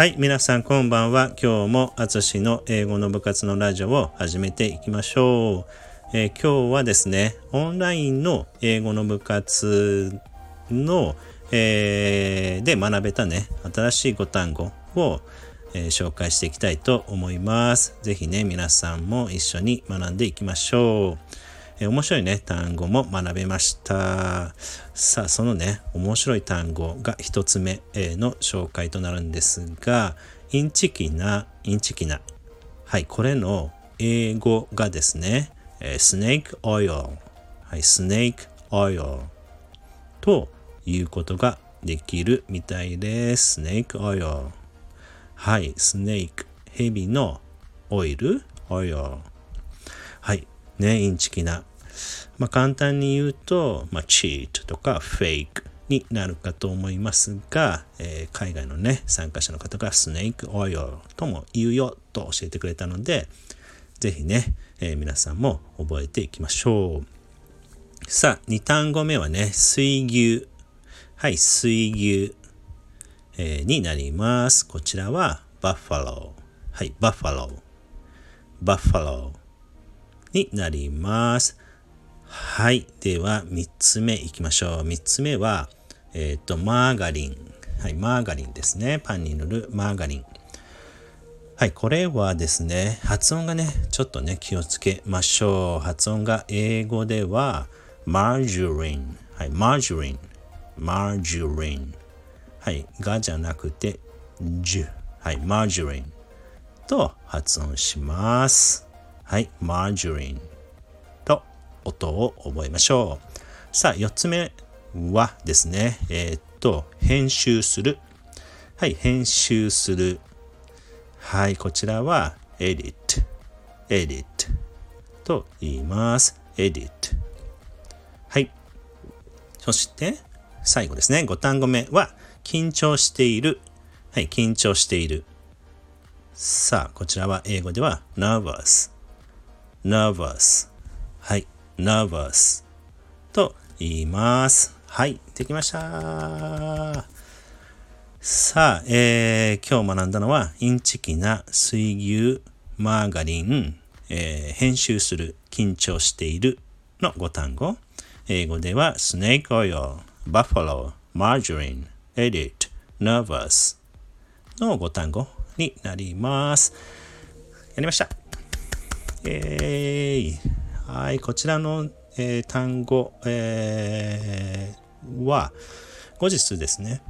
はい、皆さんこんばんは。今日もあつしの英語の部活のラジオを始めていきましょう、えー、今日はですね、オンラインの英語の部活の、えー、で学べたね、新しい語単語を、えー、紹介していきたいと思います。ぜひね、皆さんも一緒に学んでいきましょう。え面白いね、単語も学べました。さあ、そのね、面白い単語が一つ目、えの紹介となるんですが、インチキな、インチキな。はい、これの英語がですね、えスネークオイル。はい、スネークオイルということができるみたいです。スネークオイル。はい、スネーク、ヘビのオイル、オイル。はい、ね、インチキなまあ、簡単に言うと、まあ、チートとかフェイクになるかと思いますが、えー、海外のね、参加者の方がスネークオイルとも言うよと教えてくれたので、ぜひね、えー、皆さんも覚えていきましょう。さあ、2単語目はね、水牛。はい、水牛、えー、になります。こちらは buffalo。はい、 buffalo。buffalo になります。はい。では、3つ目いきましょう。3つ目は、えっ、ー、と、マーガリン。はい、マーガリンですね。パンに塗るマーガリン。はい、これはですね、発音がね、ちょっとね、気をつけましょう。発音が英語では、マージュリン。はい、マージュリン。マージュリン。はい、がじゃなくて、ジュ。はい、マージュリン。と発音します。はい、マージュリン。音を覚えましょう。さあ、4つ目はですね、えー、っと、編集する。はい、編集する。はい、こちらは edit, edit と言います。edit。はい。そして、最後ですね、5単語目は、緊張している。はい、緊張している。さあ、こちらは英語では nervous, nervous。はい。Nervous と言います。はい、できました。さあ、えー、今日学んだのは、インチキな水牛、マーガリン、えー、編集する、緊張しているの5単語。英語では、 snake oil、buffalo、margarine、edit、nervous の5単語になります。やりました。えーはい、こちらの、えー、単語、えー、は、後日ですね、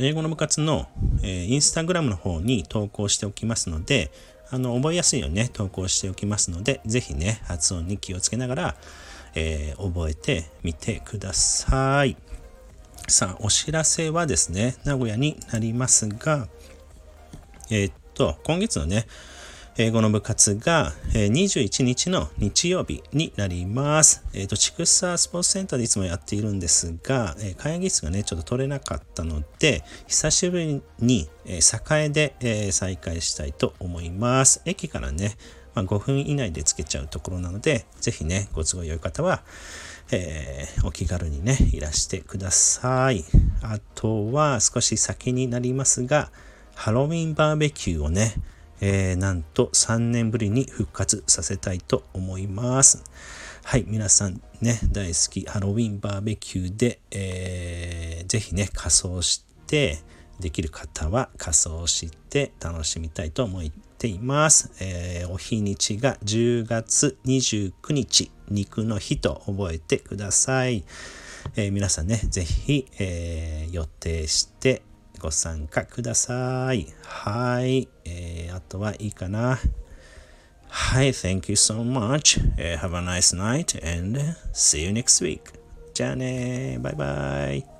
英語の部活の、えー、インスタグラムの方に投稿しておきますので、あの覚えやすいようにね、投稿しておきますので、ぜひね、発音に気をつけながら、えー、覚えてみてください。さあ、お知らせはですね、名古屋になりますが、えー、っと、今月のね、英語の部活が21日の日曜日になります。えっ、ー、と、チクサスポーツセンターでいつもやっているんですが、え会議室がね、ちょっと取れなかったので、久しぶりに、え栄で、え再開したいと思います。駅からね、まあ、5分以内でつけちゃうところなので、ぜひね、ご都合良い方は、えー、お気軽にね、いらしてください。あとは少し先になりますが、ハロウィンバーベキューをね、えー、なんと3年ぶりに復活させたいと思います。はい、皆さんね、大好きハロウィンバーベキューで、えー、ぜひね、仮装して、できる方は仮装して楽しみたいと思っています。えー、お日にちが10月29日、肉の日と覚えてください。えー、皆さんね、ぜひ、えー、予定してご参加ください。はい。えー、あとはいいかな。はい。Thank you so much.、Uh, have a nice night and see you next week. じゃあねバイバイ。